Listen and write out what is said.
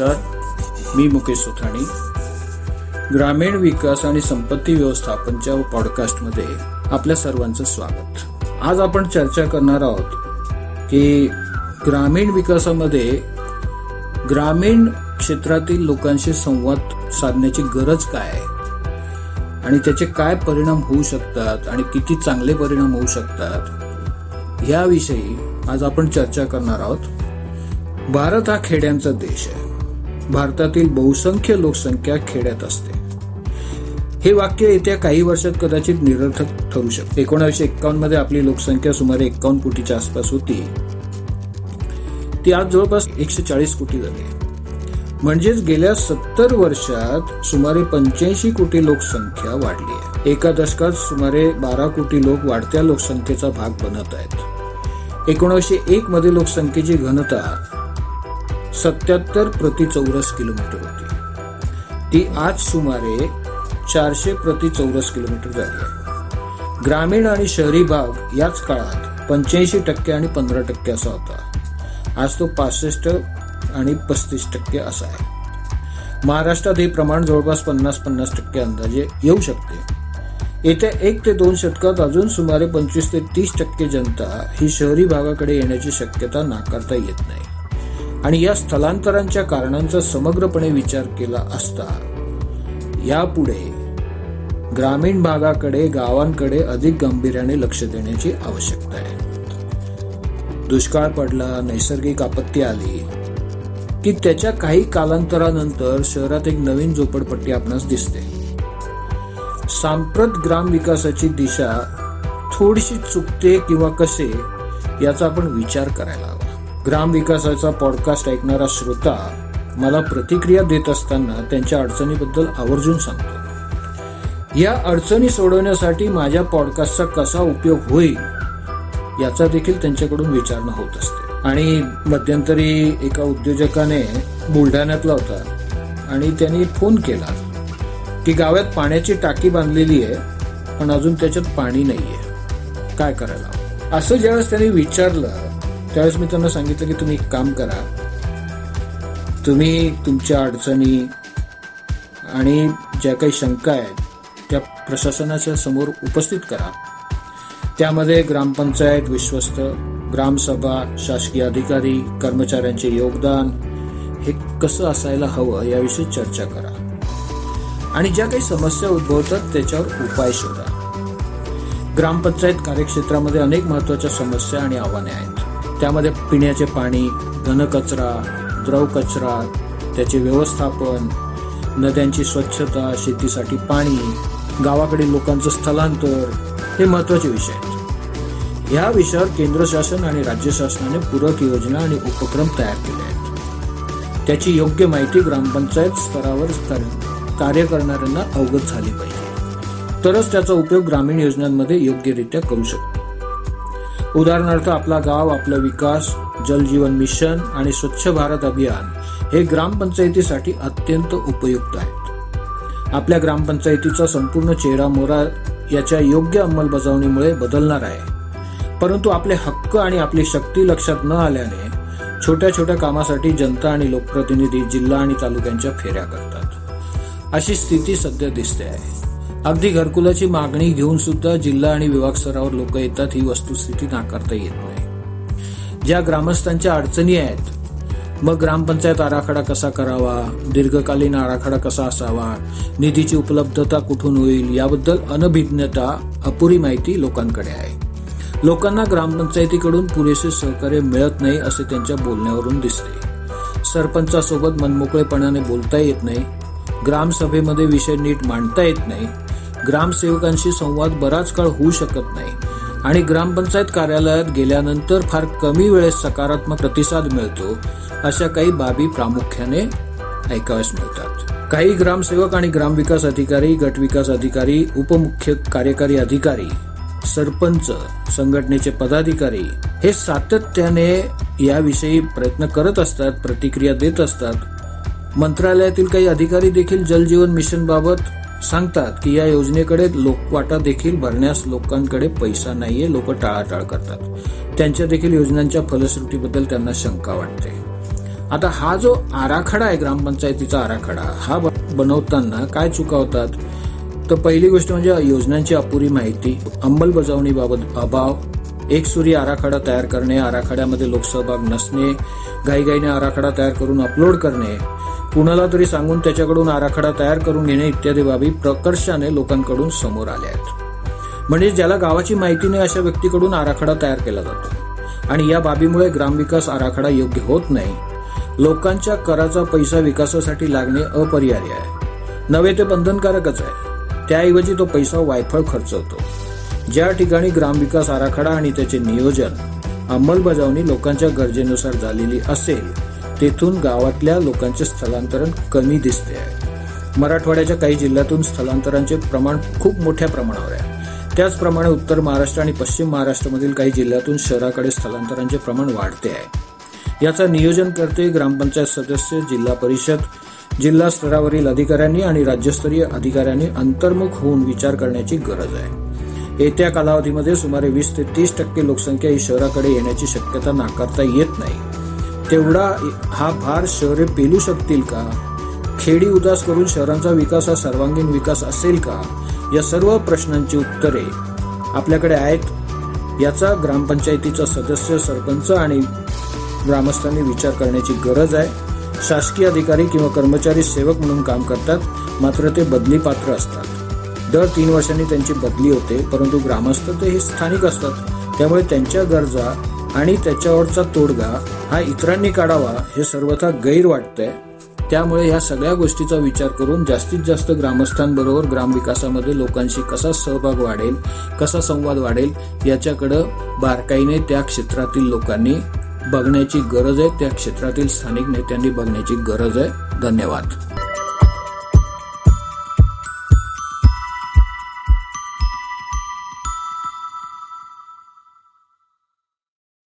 नमस्कार मी मुकेश सोथाणी. ग्रामीण विकास आणि संपत्ती व्यवस्थापनच्या पॉडकास्टमध्ये आपल्या सर्वांचं स्वागत. आज आपण चर्चा करणार आहोत की ग्रामीण विकासामध्ये ग्रामीण क्षेत्रातील लोकांशी संवाद साधण्याची गरज काय आहे? आणि त्याचे काय परिणाम होऊ शकतात आणि किती चांगले परिणाम होऊ शकतात? याविषयी आज आपण चर्चा करणार आहोत. भारत हा खेड्यांचा देश आहे. भारतातील बहुसंख्य लोकसंख्या खेड्यात असते. हे वाक्य येत्या काही वर्षात कदाचित निरर्थक ठरू शकते. एकोणाशे एक्कावन्नमध्ये आपली लोकसंख्या सुमारे एक्कावन्न कोटीच्या आसपास होती. ती आज जवळपास एकशे चाळीस कोटी झाली म्हणजेच गेल्या सत्तर वर्षात सुमारे पंच्याऐंशी कोटी लोकसंख्या वाढली आहे. एका दशकात सुमारे बारा कोटी लोक वाढत्या लोकसंख्येचा भाग बनत आहेत. एकोणीसशे एक मध्ये लोकसंख्येची घनता सत्याहत्तर प्रति चौरस किलोमीटर होती ती आज सुमारे चारशे प्रति चौरस किलोमीटर झाली आहे। ग्रामीण आणि शहरी भाग याच काळात पंच्याऐंशी टक्के आणि पंधरा टक्के असा होता. आज तो पासष्ट आणि पस्तीस टक्के असा आहे. महाराष्ट्रात हे प्रमाण जवळपास पन्नास पन्नास टक्के अंदाजे येऊ शकते. येत्या एक ते दोन शतकात अजून सुमारे पंचवीस ते तीस टक्के जनता ही शहरी भागाकडे येण्याची शक्यता नाकारता येत नाही. आणि या स्थलांतरांच्या कारणांचा समग्रपणे विचार केला असता. यापुढे ग्रामीण भागाकडे गावांकडे अधिक गांभीर्याने लक्ष देण्याची आवश्यकता आहे. दुष्काळ पडला नैसर्गिक आपत्ती आली की त्याच्या काही कालांतरानंतर शहरात एक नवीन झोपडपट्टी आपणास दिसते. सांप्रत ग्राम विकासाची दिशा थोडीशी चुकते किंवा कसे याचा आपण विचार करायला हवा. ग्राम विकासाचा पॉडकास्ट ऐकणारा श्रोता मला प्रतिक्रिया देत असताना त्यांच्या अडचणीबद्दल आवर्जून सांगतो. या अडचणी सोडवण्यासाठी माझ्या पॉडकास्टचा कसा उपयोग होईल याचा देखील त्यांच्याकडून विचारणा होत असते. आणि मध्यंतरी एका उद्योजकाने बुलढाण्यातला होता आणि त्यांनी फोन केला की गावात पाण्याची टाकी बांधलेली आहे पण अजून त्याच्यात पाणी नाहीये. काय करायला? असं ज्यावेळेस त्यांनी विचारलं त्यावेळेस मी त्यांना सांगितलं की तुम्ही एक काम करा. तुम्ही तुमच्या अडचणी आणि ज्या काही शंका आहेत त्या प्रशासनाच्या समोर उपस्थित करा. त्यामध्ये ग्रामपंचायत विश्वस्त ग्रामसभा शासकीय अधिकारी कर्मचाऱ्यांचे योगदान हे कसं असायला हवं याविषयी चर्चा करा. आणि ज्या काही समस्या उद्भवतात त्याच्यावर उपाय शोधा. ग्रामपंचायत कार्यक्षेत्रामध्ये अनेक महत्त्वाच्या समस्या आणि आव्हाने आहेत. त्यामध्ये पिण्याचे पाणी घनकचरा द्रव कचरा त्याचे व्यवस्थापन नद्यांची स्वच्छता शेतीसाठी पाणी गावाकडील लोकांचं स्थलांतर हे महत्त्वाचे विषय आहेत. या विषयावर केंद्र शासन आणि राज्य शासनाने पूरक योजना आणि उपक्रम तयार केले आहेत. त्याची योग्य माहिती ग्रामपंचायत स्तरावर कार्य करणाऱ्यांना अवगत झाली पाहिजे. तरच त्याचा उपयोग ग्रामीण योजनांमध्ये योग्यरित्या करू शकतो उदाहरणार्थ आपला गाव आपला विकास जलजीवन मिशन आणि स्वच्छ भारत अभियान हे ग्रामपंचायतीसाठी अत्यंत उपयुक्त आहेत. आपल्या ग्रामपंचायतीचा संपूर्ण चेहरा मोरा याच्या योग्य अंमलबजावणीमुळे बदलणार आहे. परंतु आपले हक्क आणि आपली शक्ती लक्षात न आल्याने छोट्या छोट्या कामासाठी जनता आणि लोकप्रतिनिधी जिल्हा आणि तालुक्यांच्या फेऱ्या करतात. अशी स्थिती सध्या दिसते आहे. अगदी घरकुलाची मागणी घेऊन सुद्धा जिल्हा आणि विभाग स्तरावर लोक येतात ही वस्तुस्थिती नाकारता येत नाही. ज्या ग्रामस्थांच्या अडचणी आहेत मग ग्रामपंचायत आराखडा कसा करावा दीर्घकालीन आराखडा कसा असावा निधीची उपलब्धता कुठून होईल याबद्दल अनभिज्ञता अपुरी माहिती लोकांकडे आहे. लोकांना ग्रामपंचायतीकडून पुरेसे सहकार्य मिळत नाही असे त्यांच्या बोलण्यावरून दिसते. सरपंचासोबत मनमोकळेपणाने बोलता येत नाही. ग्रामसभेमध्ये विषय नीट मांडता येत नाही. ग्रामसेवकांशी संवाद बराच काळ होऊ शकत नाही. आणि ग्रामपंचायत कार्यालयात गेल्यानंतर फार कमी वेळेस सकारात्मक प्रतिसाद मिळतो अशा काही बाबी प्रामुख्याने ऐकाव्यास मिळतात. काही ग्रामसेवक आणि ग्रामविकास अधिकारी गट विकास अधिकारी उपमुख्य कार्यकारी अधिकारी सरपंच संघटनेचे पदाधिकारी हे सातत्याने याविषयी प्रयत्न करत असतात प्रतिक्रिया देत असतात. मंत्रालयातील काही अधिकारी देखील जलजीवन मिशन बाबत सांगतात की या योजनेकडे लोकवाटा देखील भरण्यास लोकांकडे पैसा नाहीये लोक टाळाटाळ करतात. त्यांच्या देखील योजनांच्या फलश्रुतीबद्दल त्यांना शंका वाटते. आता हा जो आराखडा आहे ग्रामपंचायतीचा आराखडा हा बनवताना काय चुका होतात? तर पहिली गोष्ट म्हणजे योजनांची अपुरी माहिती अंमलबजावणीबाबत अभाव एकसुरी आराखडा तयार करणे आराखड्यामध्ये लोकसहभाग नसणे घाईघाईने आराखडा तयार करून अपलोड करणे कुणाला तरी सांगून त्याच्याकडून आराखडा तयार करून घेणे इत्यादी बाबी प्रकर्षाने लोकांकडून समोर आल्या आहेत. म्हणजे ज्याला गावाची माहिती नाही अशा व्यक्तीकडून आराखडा तयार केला जातो. आणि या बाबीमुळे ग्रामविकास आराखडा योग्य होत नाही. लोकांच्या कराचा पैसा विकासासाठी लागणे अपरिहार्य आहे. नव्हे ते बंधनकारकच आहे. त्याऐवजी तो पैसा वायफळ खर्च होतो ज्या ठिकाणी ग्रामविकास आराखडा आणि त्याचे नियोजन अंमलबजावणी लोकांच्या गरजेनुसार झालेली असेल तेथून गावातल्या लोकांचे स्थलांतरण कमी दिसते आहे. मराठवाड्याच्या काही जिल्ह्यातून स्थलांतरांचे प्रमाण खूप मोठ्या प्रमाणावर आहे. त्याचप्रमाणे उत्तर महाराष्ट्र आणि पश्चिम महाराष्ट्रामधील काही जिल्ह्यातून शहराकडे स्थलांतरांचे प्रमाण वाढते आहे. याचा नियोजन करते ग्रामपंचायत सदस्य जिल्हा परिषद जिल्हा स्तरावरील अधिकाऱ्यांनी आणि राज्यस्तरीय अधिकाऱ्यांनी अंतर्मुख होऊन विचार करण्याची गरज आहे. येत्या कालावधीमध्ये सुमारे वीस ते तीस टक्के लोकसंख्या ही शहराकडे येण्याची शक्यता नाकारता येत नाही. तेवढा हा भार शहरे पेलू शकतील का? खेडी उदास करून शहरांचा विकास हा सर्वांगीण विकास असेल का? या सर्व प्रश्नांची उत्तरे आपल्याकडे आहेत. याचा ग्रामपंचायतीचा सदस्य सरपंच आणि ग्रामस्थांनी विचार करण्याची गरज आहे. शासकीय अधिकारी किंवा कर्मचारी सेवक म्हणून काम करतात. मात्र ते बदली पात्र असतात. दर तीन वर्षांनी त्यांची बदली होते परंतु ग्रामस्थ ते हे स्थानिक असतात. त्यामुळे त्यांच्या गरजा आणि त्याच्यावरचा तोडगा हा इतरांनी काढावा हे सर्वथा गैर वाटतंय. त्यामुळे या सगळ्या गोष्टीचा विचार करून जास्तीत जास्त ग्रामस्थांबरोबर ग्रामविकासामध्ये लोकांशी कसा सहभाग वाढेल कसा संवाद वाढेल याच्याकडं बारकाईने त्या क्षेत्रातील लोकांनी बघण्याची गरज आहे त्या क्षेत्रातील स्थानिक नेत्यांनी बघण्याची गरज आहे. धन्यवाद.